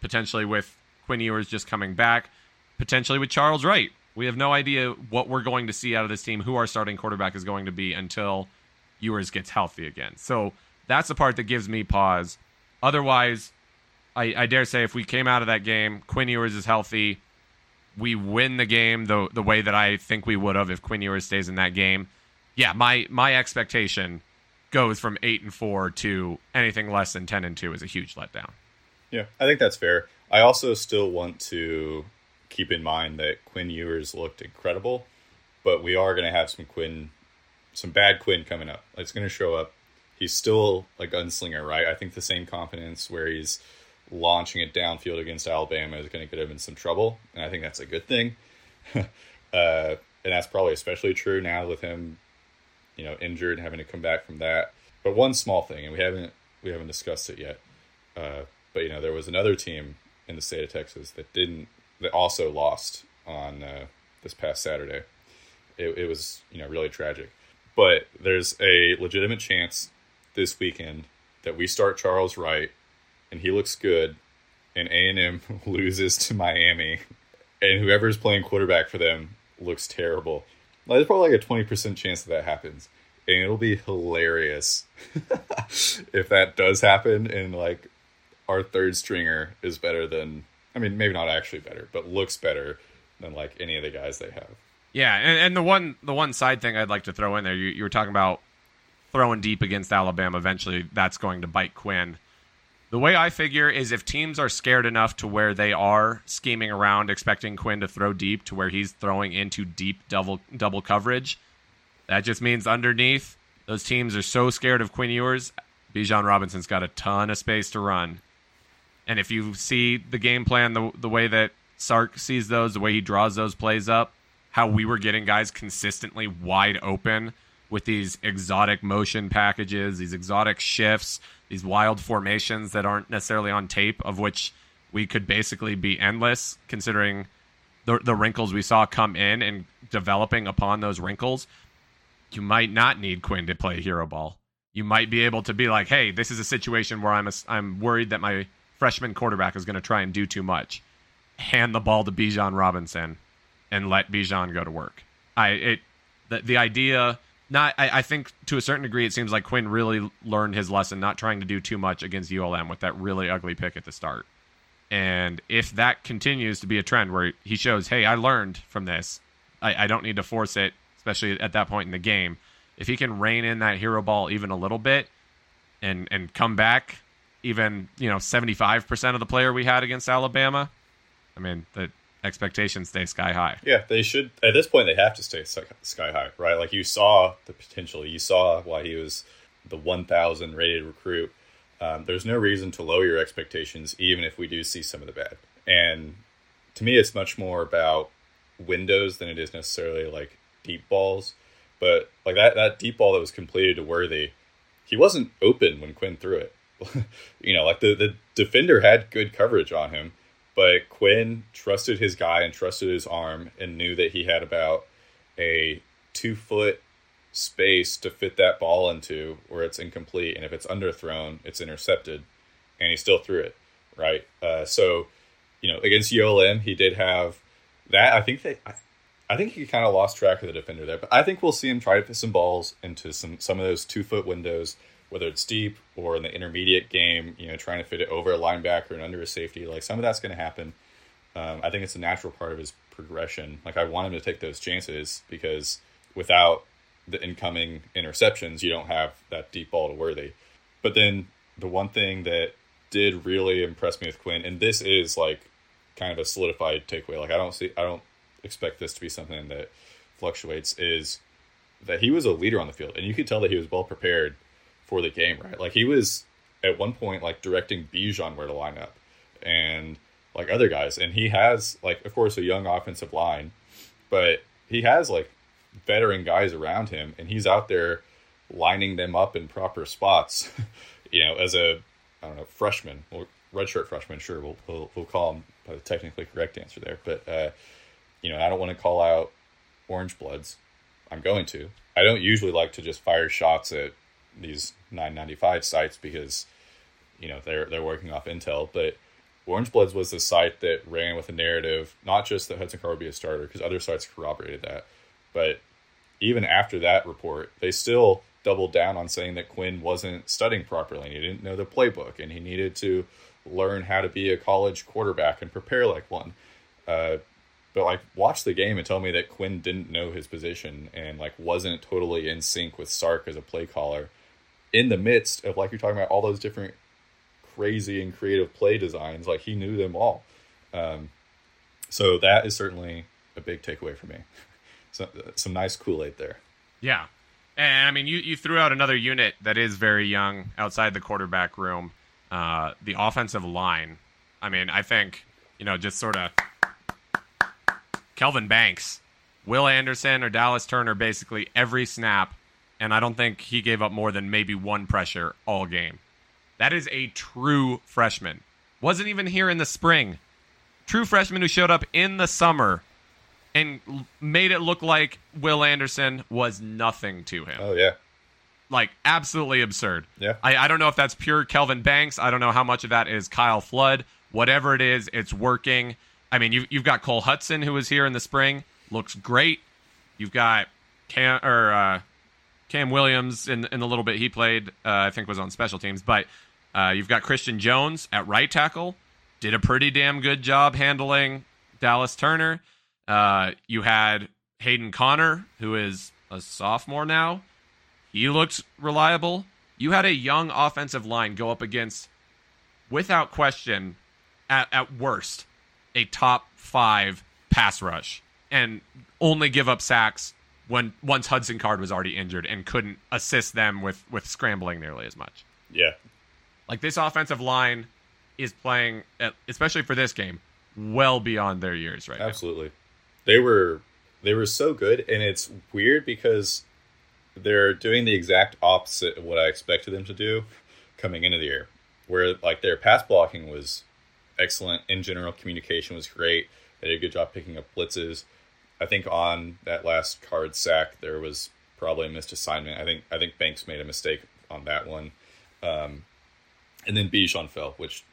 [SPEAKER 5] potentially with Quinn Ewers just coming back, potentially with Charles Wright. We have no idea what we're going to see out of this team, who our starting quarterback is going to be until Ewers gets healthy again. So that's the part that gives me pause. Otherwise, I, I dare say if we came out of that game, Quinn Ewers is healthy, we win the game the the way that I think we would have if Quinn Ewers stays in that game. Yeah, my my expectation goes from eight and four to anything less than ten and two is a huge letdown.
[SPEAKER 6] Yeah, I think that's fair. I also still want to keep in mind that Quinn Ewers looked incredible, but we are going to have some Quinn, some bad Quinn coming up. It's going to show up. He's still a gunslinger, right? I think the same confidence where he's launching it downfield against Alabama is going to get him in some trouble, and I think that's a good thing. uh, and that's probably especially true now with him, you know, injured, having to come back from that. But one small thing, and we haven't we haven't discussed it yet. Uh, but you know, there was another team in the state of Texas that didn't that also lost on uh, this past Saturday. It, it was you know really tragic, but there's a legitimate chance this weekend that we start Charles Wright and he looks good, and A and M loses to Miami, and whoever's playing quarterback for them looks terrible. Like, there's probably like a twenty percent chance that that happens, and it'll be hilarious if that does happen. And like our third stringer is better than, I mean, maybe not actually better, but looks better than like any of the guys they have.
[SPEAKER 5] Yeah, and, and the one the one side thing I'd like to throw in there, you, you were talking about throwing deep against Alabama. Eventually, that's going to bite Quinn. The way I figure is if teams are scared enough to where they are scheming around, expecting Quinn to throw deep to where he's throwing into deep double double coverage, that just means underneath those teams are so scared of Quinn Ewers. Bijan Robinson's got a ton of space to run, and if you see the game plan the the way that Sark sees those, the way he draws those plays up, how we were getting guys consistently wide open with these exotic motion packages, these exotic shifts, these wild formations that aren't necessarily on tape, of which we could basically be endless, considering the the wrinkles we saw come in and developing upon those wrinkles. You might not need Quinn to play hero ball. You might be able to be like, hey, this is a situation where I'm a, I'm worried that my freshman quarterback is going to try and do too much. Hand the ball to Bijan Robinson and let Bijan go to work. I it the the idea not I, I, think to a certain degree it seems like Quinn really learned his lesson, not trying to do too much against ULM with that really ugly pick at the start. And if that continues to be a trend where he shows, hey, I learned from this, I, I don't need to force it, especially at that point in the game. If he can rein in that hero ball even a little bit and and come back even, you know, seventy five percent of the player we had against Alabama, I mean, the expectations stay sky high.
[SPEAKER 6] Yeah, they should. At this point, they have to stay sky high, right? Like you saw the potential. You saw why he was the 1,000 rated recruit. Um, there's no reason to lower your expectations, even if we do see some of the bad. And to me, it's much more about windows than it is necessarily like deep balls. But like that that deep ball that was completed to Worthy, he wasn't open when Quinn threw it. you know, like the the defender had good coverage on him but Quinn trusted his guy and trusted his arm and knew that he had about a two foot space to fit that ball into where it's incomplete. And if it's underthrown, it's intercepted. And he still threw it, right? Uh, so, you know, against ULM, he did have that. I think they. I, I think he kind of lost track of the defender there, but I think we'll see him try to fit some balls into some some of those two foot windows whether it's deep or in the intermediate game, you know, trying to fit it over a linebacker and under a safety. Like some of that's going to happen. Um, I think it's a natural part of his progression. Like I want him to take those chances because without the incoming interceptions, you don't have that deep ball to Worthy. But then the one thing that did really impress me with Quinn, and this is like kind of a solidified takeaway. Like I don't see, I don't expect this to be something that fluctuates. Is that he was a leader on the field, and you could tell that he was well prepared for the game, right? Like he was at one point like directing Bijan where to line up, and like other guys. And he has like, of course, a young offensive line, but he has like veteran guys around him, and he's out there lining them up in proper spots. you know, as a I don't know freshman, well, redshirt freshman, sure, we'll we'll, we'll call him by the technically correct answer there, but uh, you know, I don't want to call out orange bloods. I'm going to. I don't usually like to just fire shots at these 995 sites because you know they're they're working off intel, but Orange Bloods was the site that ran with a narrative, not just that Hudson Card would be a starter, because other sites corroborated that, but even after that report, they still doubled down on saying that Quinn wasn't studying properly and he didn't know the playbook and he needed to learn how to be a college quarterback and prepare like one. Uh, but like, watch the game and tell me that Quinn didn't know his position and like wasn't totally in sync with Sark as a play caller in the midst of like you're talking about all those different crazy and creative play designs. Like he knew them all. Um, so that is certainly a big takeaway for me. So, some nice Kool Aid there.
[SPEAKER 5] Yeah. And I mean, you, you threw out another unit that is very young outside the quarterback room, uh, the offensive line. I mean, I think, you know, just sort of Kelvin Banks, Will Anderson, or Dallas Turner basically every snap. And I don't think he gave up more than maybe one pressure all game. That is a true freshman. Wasn't even here in the spring. True freshman who showed up in the summer and made it look like Will Anderson was nothing to him.
[SPEAKER 6] Oh yeah.
[SPEAKER 5] Like absolutely absurd.
[SPEAKER 6] Yeah.
[SPEAKER 5] I, I don't know if that's pure Kelvin Banks. I don't know how much of that is Kyle Flood. Whatever it is, it's working. I mean, you've, you've got Cole Hutson who was here in the spring, looks great. You've got Cam or uh, Cam Williams in in the little bit he played, uh, I think was on special teams, but uh, you've got Christian Jones at right tackle, did a pretty damn good job handling Dallas Turner. Uh, you had Hayden Conner, who is a sophomore now. He looked reliable. You had a young offensive line go up against, without question, at, at worst, a top five pass rush and only give up sacks when once Hudson Card was already injured and couldn't assist them with with scrambling nearly as much.
[SPEAKER 6] Yeah.
[SPEAKER 5] Like this offensive line is playing, especially for this game, well beyond their years right
[SPEAKER 6] Absolutely. They were they were so good, and it's weird because they're doing the exact opposite of what I expected them to do coming into the year. Where like their pass blocking was excellent in general, communication was great. They did a good job picking up blitzes. I think on that last Card sack there was probably a missed assignment. I think I think Banks made a mistake on that one. Um, and then Bijan fell, which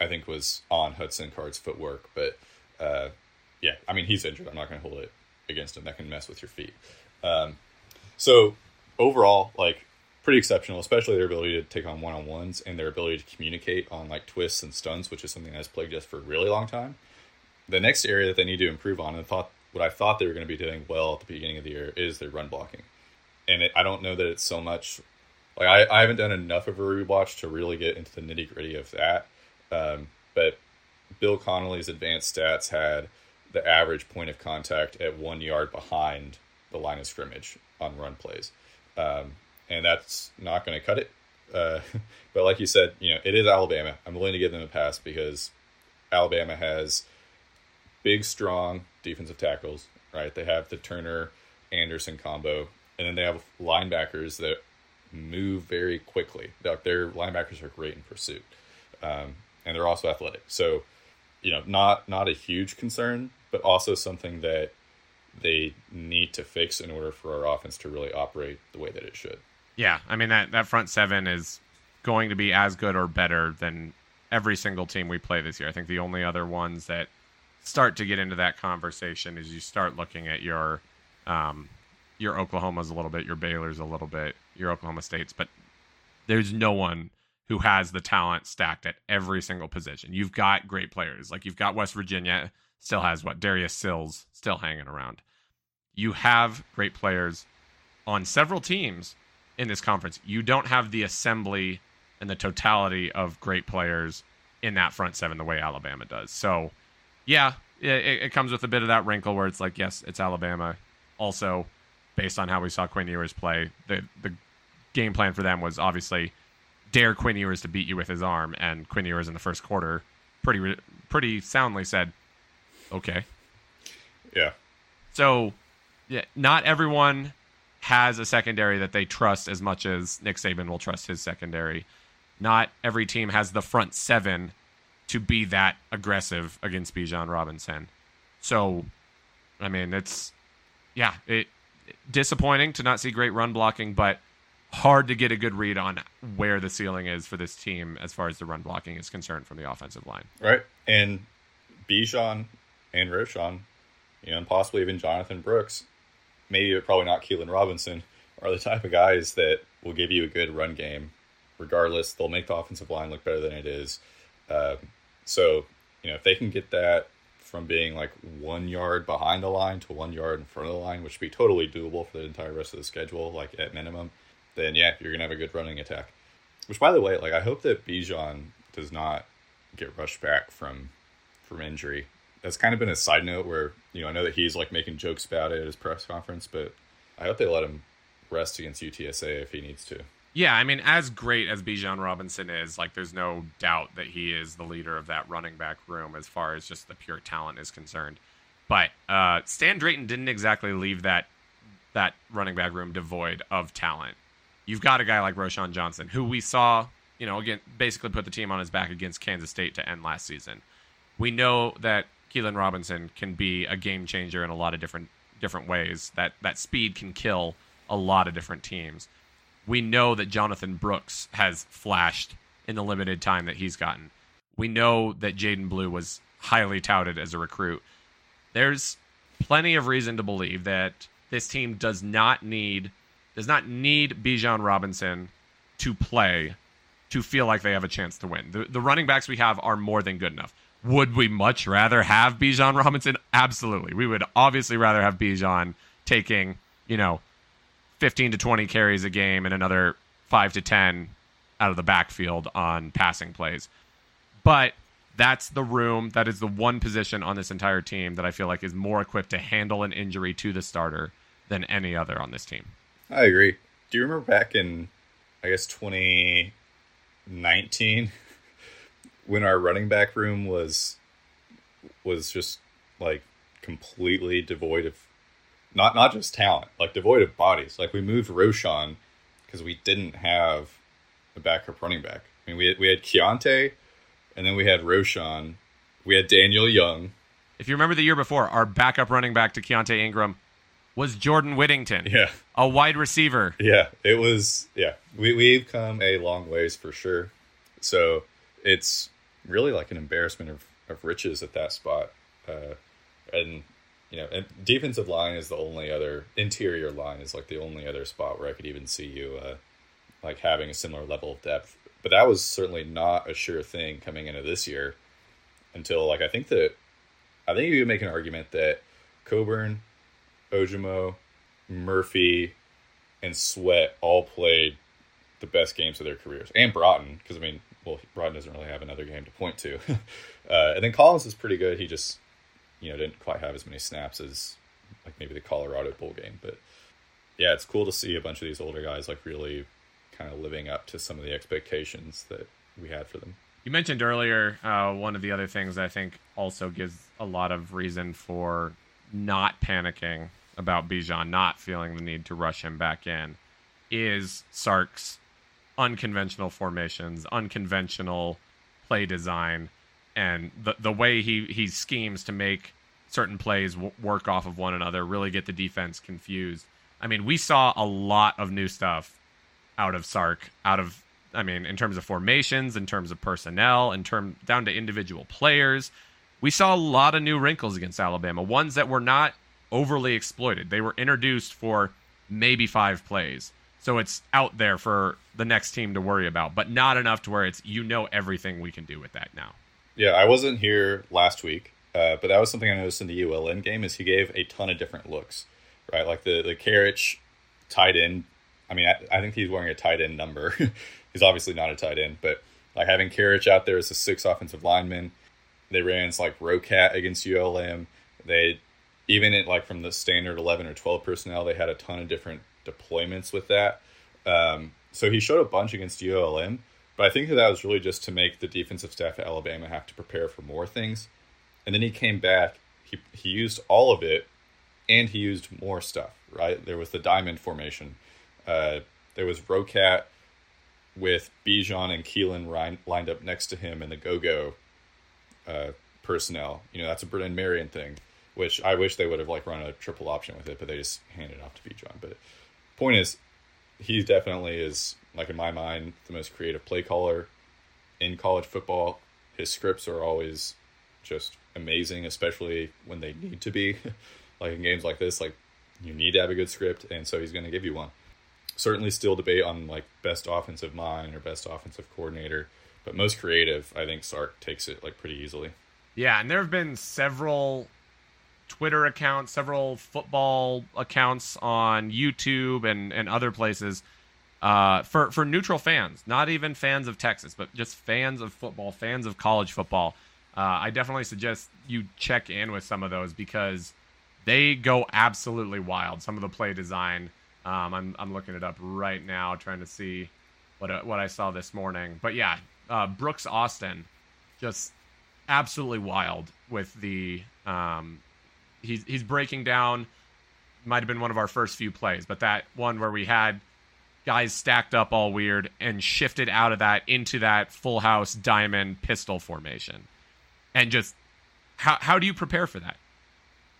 [SPEAKER 6] I think was on Hudson Card's footwork. But uh, yeah, I mean he's injured. I'm not going to hold it against him. That can mess with your feet. Um, so overall, like pretty exceptional, especially their ability to take on one on ones and their ability to communicate on like twists and stunts, which is something that's plagued us for a really long time. The next area that they need to improve on, and thought what I thought they were going to be doing well at the beginning of the year, is their run blocking. And it, I don't know that it's so much like I, I haven't done enough of a rewatch to really get into the nitty gritty of that. Um, but Bill Connelly's advanced stats had the average point of contact at one yard behind the line of scrimmage on run plays. Um, and that's not going to cut it. Uh, but like you said, you know, it is Alabama. I'm willing to give them a pass because Alabama has big, strong defensive tackles, right? They have the Turner Anderson combo, and then they have linebackers that move very quickly. Their linebackers are great in pursuit, um, and they're also athletic. So, you know, not not a huge concern, but also something that they need to fix in order for our offense to really operate the way that it should.
[SPEAKER 5] Yeah, I mean that that front seven is going to be as good or better than every single team we play this year. I think the only other ones that start to get into that conversation as you start looking at your um, your Oklahomas a little bit, your Baylor's a little bit, your Oklahoma States, but there's no one who has the talent stacked at every single position. You've got great players. Like you've got West Virginia still has what Darius Stills still hanging around. You have great players on several teams in this conference. You don't have the assembly and the totality of great players in that front seven the way Alabama does. So, yeah, it, it comes with a bit of that wrinkle where it's like, yes, it's Alabama. Also, based on how we saw Quinn Ewers play, the the game plan for them was obviously dare Quinn Ewers to beat you with his arm, and Quinn Ewers in the first quarter pretty pretty soundly said, "Okay."
[SPEAKER 6] Yeah.
[SPEAKER 5] So, yeah, not everyone has a secondary that they trust as much as Nick Saban will trust his secondary. Not every team has the front seven to be that aggressive against Bijan Robinson. So, I mean, it's yeah, it disappointing to not see great run blocking, but hard to get a good read on where the ceiling is for this team as far as the run blocking is concerned from the offensive line.
[SPEAKER 6] Right. And Bijan and Roschon, you know, and possibly even Jonathan Brooks, maybe probably not Keilan Robinson, are the type of guys that will give you a good run game. Regardless, they'll make the offensive line look better than it is. Um, so, you know, if they can get that from being like one yard behind the line to one yard in front of the line, which would be totally doable for the entire rest of the schedule, like at minimum, then yeah, you're gonna have a good running attack. Which, by the way, like I hope that Bijan does not get rushed back from from injury. That's kind of been a side note where you know I know that he's like making jokes about it at his press conference, but I hope they let him rest against UTSA if he needs to.
[SPEAKER 5] Yeah, I mean, as great as Bijan Robinson is, like, there's no doubt that he is the leader of that running back room as far as just the pure talent is concerned. But uh, Stan Drayton didn't exactly leave that that running back room devoid of talent. You've got a guy like Roschon Johnson, who we saw, you know, again, basically put the team on his back against Kansas State to end last season. We know that Keilan Robinson can be a game changer in a lot of different different ways. That that speed can kill a lot of different teams we know that Jonathan Brooks has flashed in the limited time that he's gotten. We know that Jaydon Blue was highly touted as a recruit. There's plenty of reason to believe that this team does not need does not need Bijan Robinson to play to feel like they have a chance to win. The, the running backs we have are more than good enough. Would we much rather have Bijan Robinson? Absolutely. We would obviously rather have Bijan taking, you know, 15 to 20 carries a game and another 5 to 10 out of the backfield on passing plays. But that's the room, that is the one position on this entire team that I feel like is more equipped to handle an injury to the starter than any other on this team.
[SPEAKER 6] I agree. Do you remember back in, I guess, 2019 when our running back room was was just like completely devoid of not not just talent, like devoid of bodies. Like we moved Roschon because we didn't have a backup running back. I mean, we had, we had Keaontay, and then we had Roschon. We had Daniel Young.
[SPEAKER 5] If you remember the year before, our backup running back to Keaontay Ingram was Jordan Whittington.
[SPEAKER 6] Yeah.
[SPEAKER 5] A wide receiver.
[SPEAKER 6] Yeah, it was. Yeah, we we've come a long ways for sure. So it's really like an embarrassment of, of riches at that spot. Uh, and you know, and defensive line is the only other interior line is like the only other spot where I could even see you uh, like having a similar level of depth. But that was certainly not a sure thing coming into this year until like I think that I think you could make an argument that Coburn, Ojomo, Murphy, and Sweat all played the best games of their careers, and Broughton because I mean, well, Broughton doesn't really have another game to point to, uh, and then Collins is pretty good. He just you know didn't quite have as many snaps as like maybe the Colorado bowl game, but yeah, it's cool to see a bunch of these older guys like really kind of living up to some of the expectations that we had for them.
[SPEAKER 5] You mentioned earlier uh, one of the other things I think also gives a lot of reason for not panicking about Bijan, not feeling the need to rush him back in, is Sark's unconventional formations, unconventional play design, and the the way he he schemes to make certain plays w- work off of one another, really get the defense confused. I mean, we saw a lot of new stuff out of Sark, out of I mean, in terms of formations, in terms of personnel, in term down to individual players. We saw a lot of new wrinkles against Alabama, ones that were not overly exploited. They were introduced for maybe five plays. So it's out there for the next team to worry about, but not enough to where it's you know everything we can do with that now.
[SPEAKER 6] Yeah, I wasn't here last week, uh, but that was something I noticed in the ULM game is he gave a ton of different looks, right? Like the the Karic tight end. I mean, I, I think he's wearing a tight end number. he's obviously not a tight end, but like having Karic out there as a six offensive lineman. They ran like Rocat against ULM. They even at like from the standard eleven or twelve personnel, they had a ton of different deployments with that. Um, so he showed a bunch against ULM, But I think that that was really just to make the defensive staff at Alabama have to prepare for more things. And then he came back. He he used all of it, and he used more stuff. Right there was the diamond formation. Uh, there was Rocat with Bijan and Keilan rin- lined up next to him in the go-go uh, personnel. You know, that's a Brennan Marion thing, which I wish they would have like run a triple option with it, but they just handed it off to Bijan. But point is, he definitely is like in my mind the most creative play caller in college football. His scripts are always just amazing, especially when they need to be. like in games like this, like you need to have a good script, and so he's going to give you one. Certainly, still debate on like best offensive mind or best offensive coordinator, but most creative, I think Sark takes it like pretty easily.
[SPEAKER 5] Yeah, and there have been several Twitter accounts, several football accounts on YouTube and, and other places uh, for for neutral fans, not even fans of Texas, but just fans of football, fans of college football. Uh, I definitely suggest you check in with some of those because they go absolutely wild. Some of the play design. Um, I'm I'm looking it up right now, trying to see what uh, what I saw this morning. But yeah, uh, Brooks Austin, just absolutely wild with the um, he's he's breaking down. Might have been one of our first few plays, but that one where we had guys stacked up all weird and shifted out of that into that full house diamond pistol formation, and just how how do you prepare for that?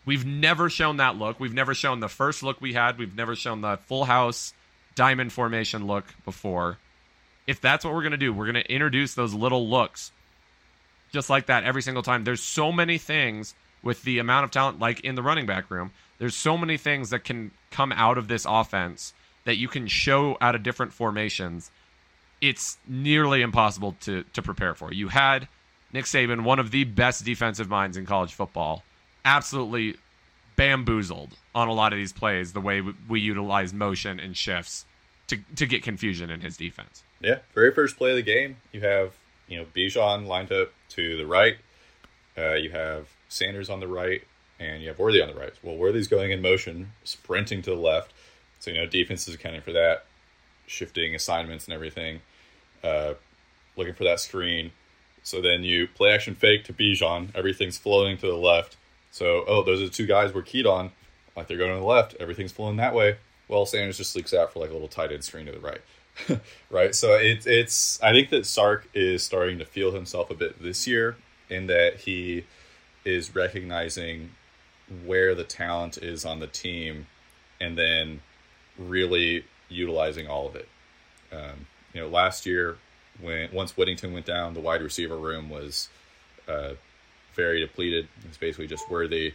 [SPEAKER 5] We've never shown that look. We've never shown the first look we had. We've never shown the full house diamond formation look before. If that's what we're going to do, we're going to introduce those little looks just like that every single time. There's so many things with the amount of talent, like in the running back room, there's so many things that can come out of this offense that you can show out of different formations. It's nearly impossible to, to prepare for. You had Nick Saban, one of the best defensive minds in college football, absolutely bamboozled on a lot of these plays, the way we, we utilize motion and shifts to, to get confusion in his defense.
[SPEAKER 6] Yeah, very first play of the game, you have you know Bijan lined up to the right. Uh, you have Sanders on the right, and you have Worthy on the right. Well, Worthy's going in motion, sprinting to the left. So you know defense is accounting for that, shifting assignments and everything, uh, looking for that screen. So then you play action fake to Bijan. Everything's flowing to the left. So oh, those are the two guys we're keyed on. Like they're going to the left. Everything's flowing that way. Well, Sanders just leaks out for like a little tight end screen to the right. right. So it's it's I think that Sark is starting to feel himself a bit this year in that he is recognizing where the talent is on the team and then really utilizing all of it. Um, you know, last year when once Whittington went down, the wide receiver room was uh, very depleted. It's basically just worthy.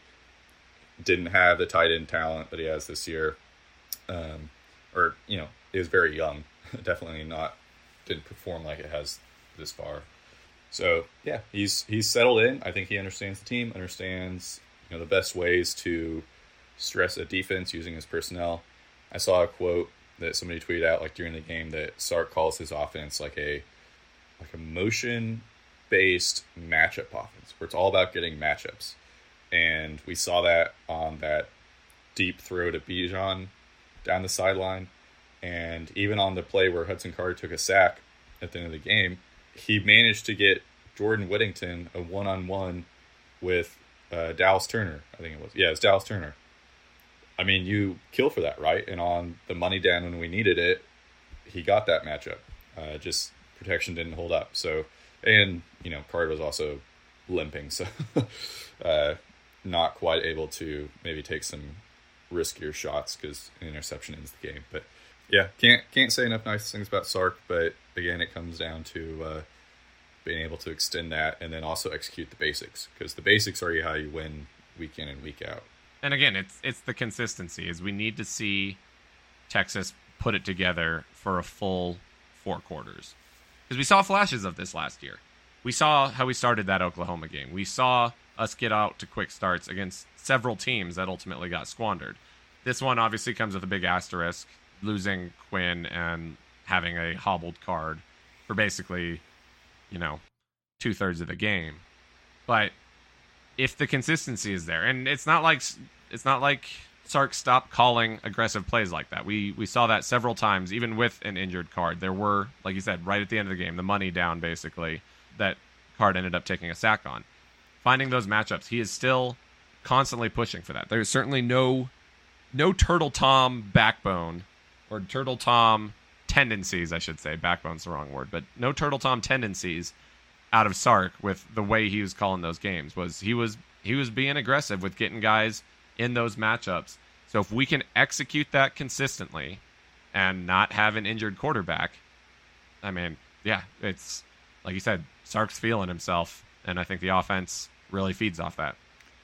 [SPEAKER 6] Didn't have the tight end talent that he has this year, um, or you know, is very young. Definitely not didn't perform like it has this far. So yeah, he's he's settled in. I think he understands the team, understands you know the best ways to stress a defense using his personnel. I saw a quote that somebody tweeted out like during the game that Sark calls his offense like a like a motion based matchup offense where it's all about getting matchups. And we saw that on that deep throw to Bijan down the sideline. And even on the play where Hudson Card took a sack at the end of the game, he managed to get Jordan Whittington a one on one with uh, Dallas Turner. I think it was. Yeah, it's Dallas Turner. I mean, you kill for that, right? And on the money down when we needed it, he got that matchup. Uh, just protection didn't hold up. So, and you know, Card was also limping, so uh, not quite able to maybe take some riskier shots because an interception ends the game. But yeah, can't can't say enough nice things about Sark. But again, it comes down to uh, being able to extend that and then also execute the basics because the basics are how you win week in and week out.
[SPEAKER 5] And again, it's it's the consistency. Is we need to see Texas put it together for a full four quarters because we saw flashes of this last year. We saw how we started that Oklahoma game. We saw us get out to quick starts against several teams that ultimately got squandered. This one obviously comes with a big asterisk, losing Quinn and having a hobbled Card for basically, you know, two thirds of the game. But if the consistency is there, and it's not like it's not like Sark stopped calling aggressive plays like that. We we saw that several times, even with an injured Card. There were, like you said, right at the end of the game, the money down basically. That Card ended up taking a sack on. Finding those matchups, he is still constantly pushing for that. There's certainly no no Turtle Tom backbone or Turtle Tom tendencies, I should say. Backbone's the wrong word, but no Turtle Tom tendencies out of Sark with the way he was calling those games. Was he was he was being aggressive with getting guys in those matchups. So if we can execute that consistently and not have an injured quarterback, I mean, yeah, it's like you said, Sark's feeling himself, and I think the offense really feeds off that.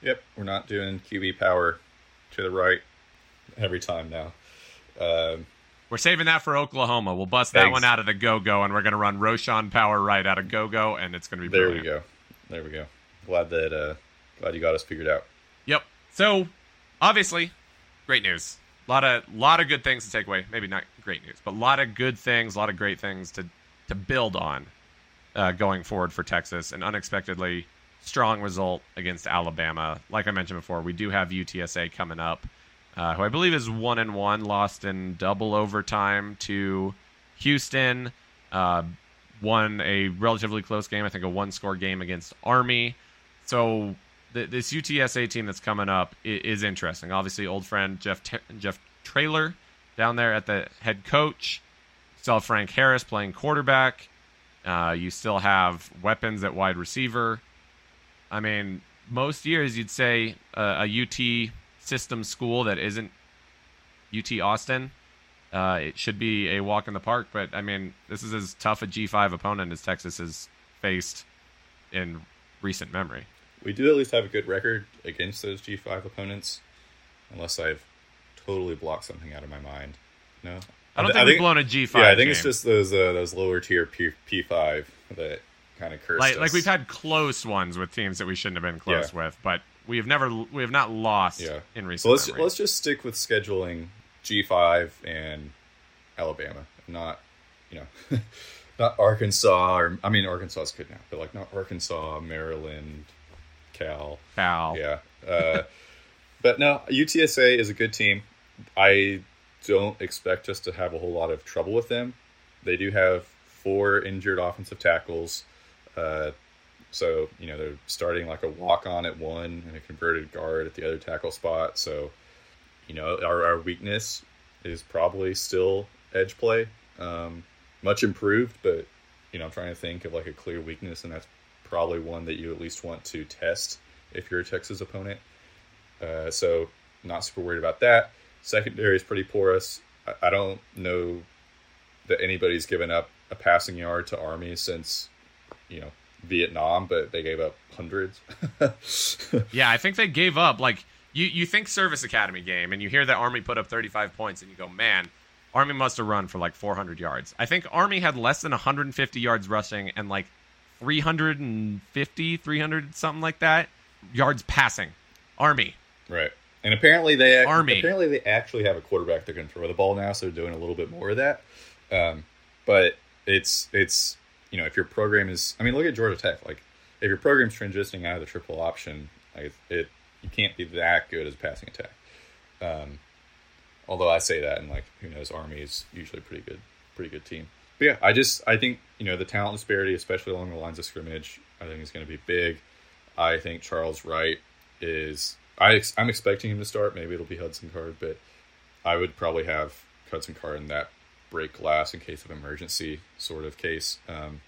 [SPEAKER 6] Yep, we're not doing QB power to the right every time now. Um,
[SPEAKER 5] we're saving that for Oklahoma. We'll bust that one out of the go go, and we're going to run Roschon Power right out of go go, and it's going to be
[SPEAKER 6] there
[SPEAKER 5] brilliant.
[SPEAKER 6] we go. There we go. Glad that uh, glad you got us figured out.
[SPEAKER 5] Yep. So, obviously, great news. A lot of lot of good things to take away. Maybe not great news, but a lot of good things, a lot of great things to to build on uh, going forward for Texas. An unexpectedly strong result against Alabama. Like I mentioned before, we do have UTSA coming up, uh, who I believe is one and one, lost in double overtime to Houston. Uh, won a relatively close game, I think a one score game against Army. So th- this UTSA team that's coming up is, is interesting. Obviously, old friend Jeff T- Jeff Traylor down there at the head coach. Still Frank Harris playing quarterback. Uh, you still have weapons at wide receiver. I mean, most years you'd say uh, a UT system school that isn't UT Austin. Uh, it should be a walk in the park, but I mean, this is as tough a G5 opponent as Texas has faced in recent memory.
[SPEAKER 6] We do at least have a good record against those G5 opponents, unless I've totally blocked something out of my mind. No,
[SPEAKER 5] I don't
[SPEAKER 6] th-
[SPEAKER 5] think we've blown a G5
[SPEAKER 6] Yeah, I think it's just those uh, those lower tier P- P5 that kind of cursed
[SPEAKER 5] Like,
[SPEAKER 6] us.
[SPEAKER 5] like we've had close ones with teams that we shouldn't have been close
[SPEAKER 6] Yeah.
[SPEAKER 5] with, but we have never we have not lost
[SPEAKER 6] yeah.
[SPEAKER 5] in recent
[SPEAKER 6] So let's
[SPEAKER 5] memory.
[SPEAKER 6] let's just stick with scheduling G5 and Alabama, not you know, not Arkansas or I mean Arkansas is good now, but like not Arkansas, Maryland, Cal,
[SPEAKER 5] Cal.
[SPEAKER 6] yeah. Uh, but no, UTSA is a good team. I don't expect us to have a whole lot of trouble with them. They do have four injured offensive tackles. Uh, so, you know, they're starting like a walk on at one and a converted guard at the other tackle spot. So, you know, our, our weakness is probably still edge play. Um, much improved, but, you know, I'm trying to think of like a clear weakness, and that's probably one that you at least want to test if you're a Texas opponent. Uh, so, not super worried about that. Secondary is pretty porous. I, I don't know that anybody's given up a passing yard to Army since, you know, Vietnam, but they gave up hundreds.
[SPEAKER 5] yeah, I think they gave up. Like you, you think Service Academy game, and you hear that Army put up 35 points, and you go, man, Army must have run for like 400 yards. I think Army had less than 150 yards rushing and like 350, 300 something like that yards passing. Army.
[SPEAKER 6] Right. And apparently they
[SPEAKER 5] Army.
[SPEAKER 6] apparently they actually have a quarterback that can throw the ball now, so they're doing a little bit more of that. Um, but it's it's you know if your program is I mean look at Georgia Tech like if your program's transitioning out of the triple option like it you can't be that good as a passing attack. Um, although I say that and like who knows Army is usually pretty good pretty good team. But yeah, I just I think you know the talent disparity, especially along the lines of scrimmage, I think is going to be big. I think Charles Wright is I I'm expecting him to start. Maybe it'll be Hudson Card, but I would probably have Hudson Card in that break glass in case of emergency sort of case. Um,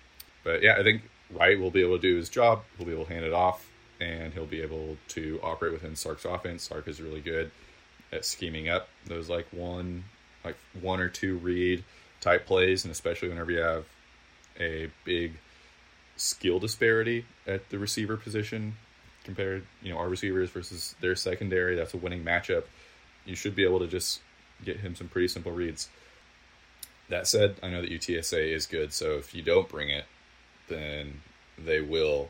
[SPEAKER 6] but yeah, I think Wright will be able to do his job. He'll be able to hand it off, and he'll be able to operate within Sark's offense. Sark is really good at scheming up those like one like one or two read type plays, and especially whenever you have a big skill disparity at the receiver position compared, you know, our receivers versus their secondary. That's a winning matchup. You should be able to just get him some pretty simple reads. That said, I know that UTSA is good, so if you don't bring it, then they will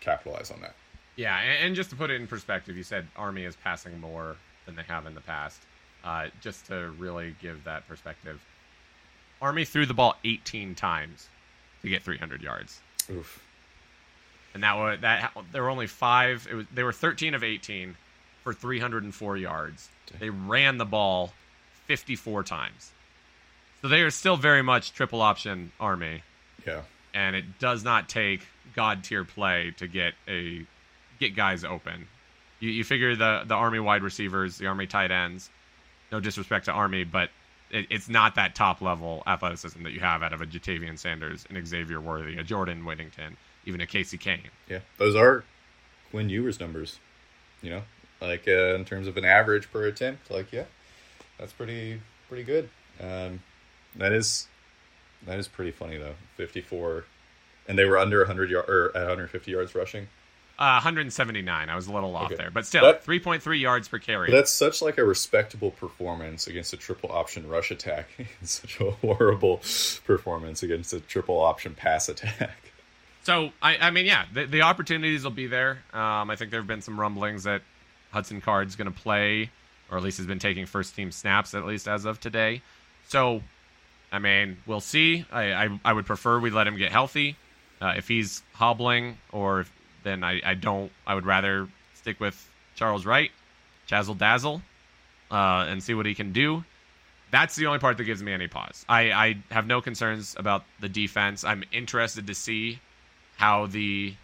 [SPEAKER 6] capitalize on that.
[SPEAKER 5] Yeah, and, and just to put it in perspective, you said Army is passing more than they have in the past. Uh, just to really give that perspective, Army threw the ball 18 times to get 300 yards.
[SPEAKER 6] Oof.
[SPEAKER 5] And that was that. There were only five. It was they were 13 of 18 for 304 yards. They ran the ball 54 times. So they are still very much triple option Army.
[SPEAKER 6] Yeah.
[SPEAKER 5] And it does not take god tier play to get a get guys open. You, you figure the the Army wide receivers, the Army tight ends. No disrespect to Army, but it, it's not that top level athleticism that you have out of a Ja'Tavion Sanders, an Xavier Worthy, a Jordan Whittington, even a Casey Cain.
[SPEAKER 6] Yeah, those are Quinn Ewers numbers. You know, like uh, in terms of an average per attempt, like yeah, that's pretty pretty good. Um, that is that is pretty funny though. Fifty four, and they were under hundred yard or at one hundred fifty yards rushing.
[SPEAKER 5] Uh, 179. I was a little off
[SPEAKER 6] Okay.
[SPEAKER 5] there, but still,
[SPEAKER 6] That-
[SPEAKER 5] 3.3 yards per carry.
[SPEAKER 6] That's such like a respectable performance against a triple option rush attack. such a horrible performance against a triple option pass attack.
[SPEAKER 5] So I, I mean, yeah, the, the opportunities will be there. Um, I think there have been some rumblings that Hudson Card's going to play, or at least has been taking first team snaps at least as of today. So, I mean, we'll see. I, I, I would prefer we let him get healthy. Uh, if he's hobbling, or if, then I, I don't. I would rather stick with Charles Wright, Chazzle Dazzle, uh, and see what he can do. That's the only part that gives me any pause. I, I have no concerns about the defense. I'm interested to see how the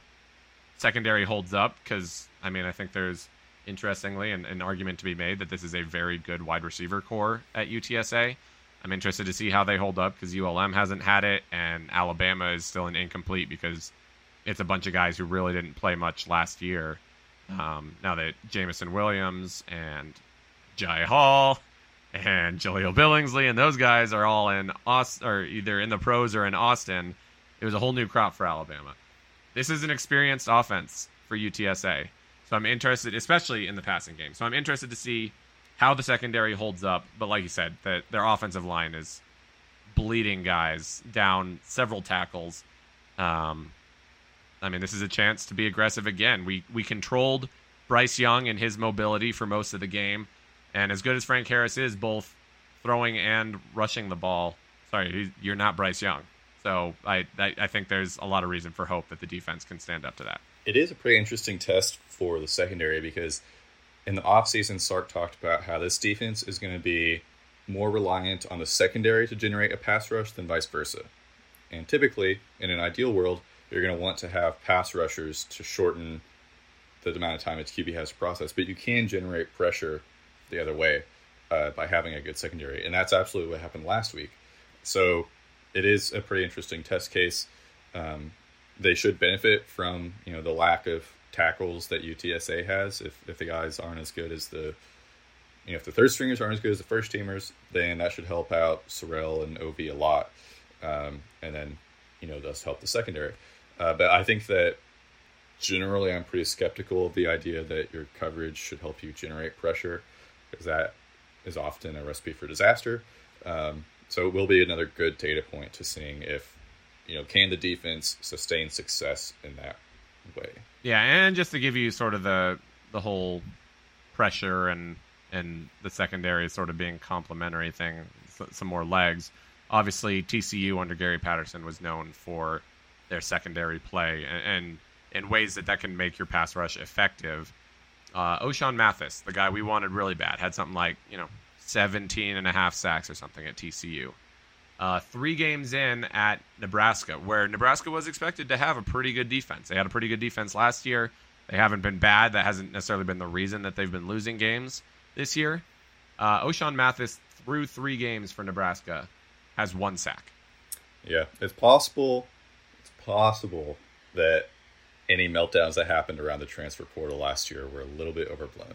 [SPEAKER 5] secondary holds up because I mean I think there's interestingly an, an argument to be made that this is a very good wide receiver core at UTSA. I'm interested to see how they hold up because ULM hasn't had it and Alabama is still an incomplete because it's a bunch of guys who really didn't play much last year. Um, now that Jameson Williams and Jai Hall and Jahleel Billingsley and those guys are all in Austin or either in the pros or in Austin, it was a whole new crop for Alabama. This is an experienced offense for UTSA. So I'm interested, especially in the passing game. So I'm interested to see how the secondary holds up. But like you said, that their offensive line is bleeding guys down several tackles. Um, I mean, this is a chance to be aggressive again. We we controlled Bryce Young and his mobility for most of the game, and as good as Frank Harris is, both throwing and rushing the ball. Sorry, you're not Bryce Young. So I, I I think there's a lot of reason for hope that the defense can stand up to that.
[SPEAKER 6] It is a pretty interesting test for the secondary because in the offseason, Sark talked about how this defense is going to be more reliant on the secondary to generate a pass rush than vice versa. And typically, in an ideal world, you're going to want to have pass rushers to shorten the amount of time its QB has to process, but you can generate pressure the other way uh, by having a good secondary, and that's absolutely what happened last week. So it is a pretty interesting test case. Um, they should benefit from you know the lack of tackles that UTSA has. If if the guys aren't as good as the you know if the third stringers aren't as good as the first teamers, then that should help out Sorrell and Ov a lot, um, and then you know thus help the secondary. Uh, but I think that generally I'm pretty skeptical of the idea that your coverage should help you generate pressure because that is often a recipe for disaster. Um, so it will be another good data point to seeing if you know can the defense sustain success in that way.
[SPEAKER 5] Yeah, and just to give you sort of the the whole pressure and and the secondary sort of being complementary thing, some more legs. Obviously, TCU under Gary Patterson was known for their secondary play and, and in ways that that can make your pass rush effective. Uh, Ochaun Mathis, the guy we wanted really bad, had something like you know 17 and a half sacks or something at TCU. Uh, three games in at Nebraska, where Nebraska was expected to have a pretty good defense. They had a pretty good defense last year. They haven't been bad. That hasn't necessarily been the reason that they've been losing games this year. Uh, Ochaun Mathis, through three games for Nebraska, has one sack.
[SPEAKER 6] Yeah, it's possible. It's possible that any meltdowns that happened around the transfer portal last year were a little bit overblown.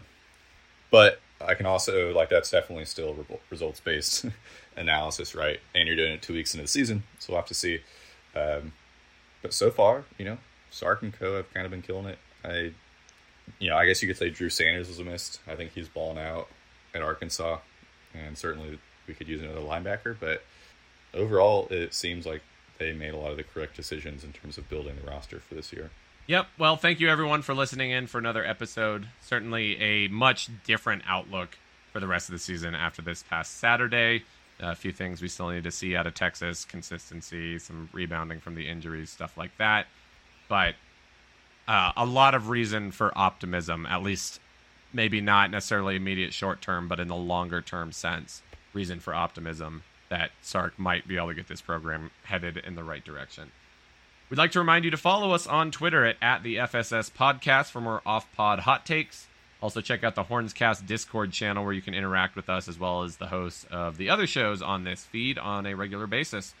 [SPEAKER 6] But I can also like that's definitely still results based analysis, right? And you're doing it two weeks into the season, so we'll have to see. Um, but so far, you know, Sark and Co have kind of been killing it. I, you know, I guess you could say Drew Sanders was a missed. I think he's balling out at Arkansas, and certainly we could use another linebacker. But overall, it seems like they made a lot of the correct decisions in terms of building the roster for this year.
[SPEAKER 5] Yep. Well, thank you everyone for listening in for another episode. Certainly a much different outlook for the rest of the season after this past Saturday. a few things we still need to see out of Texas consistency, some rebounding from the injuries, stuff like that. But uh, a lot of reason for optimism, at least maybe not necessarily immediate short term, but in the longer term sense, reason for optimism that Sark might be able to get this program headed in the right direction. We'd like to remind you to follow us on Twitter at, at the FSS Podcast for more off pod hot takes. Also, check out the Hornscast Discord channel where you can interact with us as well as the hosts of the other shows on this feed on a regular basis.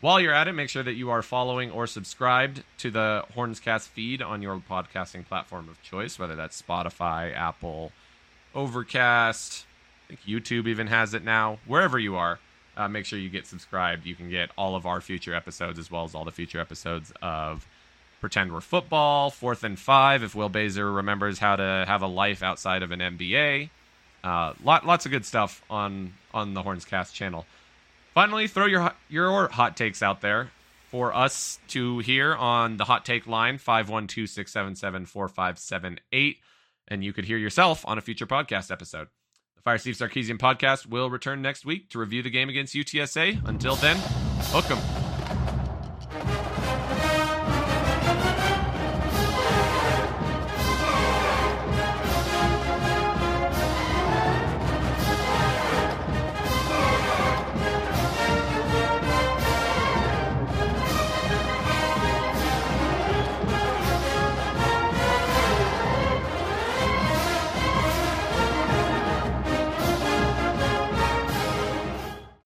[SPEAKER 5] While you're at it, make sure that you are following or subscribed to the Hornscast feed on your podcasting platform of choice, whether that's Spotify, Apple, Overcast. I think YouTube even has it now. Wherever you are, uh, make sure you get subscribed. You can get all of our future episodes as well as all the future episodes of Pretend We're Football, Fourth and Five, if Will Baser remembers how to have a life outside of an MBA. Uh, lot, lots of good stuff on on the Hornscast channel. Finally, throw your your hot takes out there for us to hear on the hot take line 512-677-4578 and you could hear yourself on a future podcast episode. Fire Steve Sarkisian podcast will return next week to review the game against UTSA. Until then, hook 'em.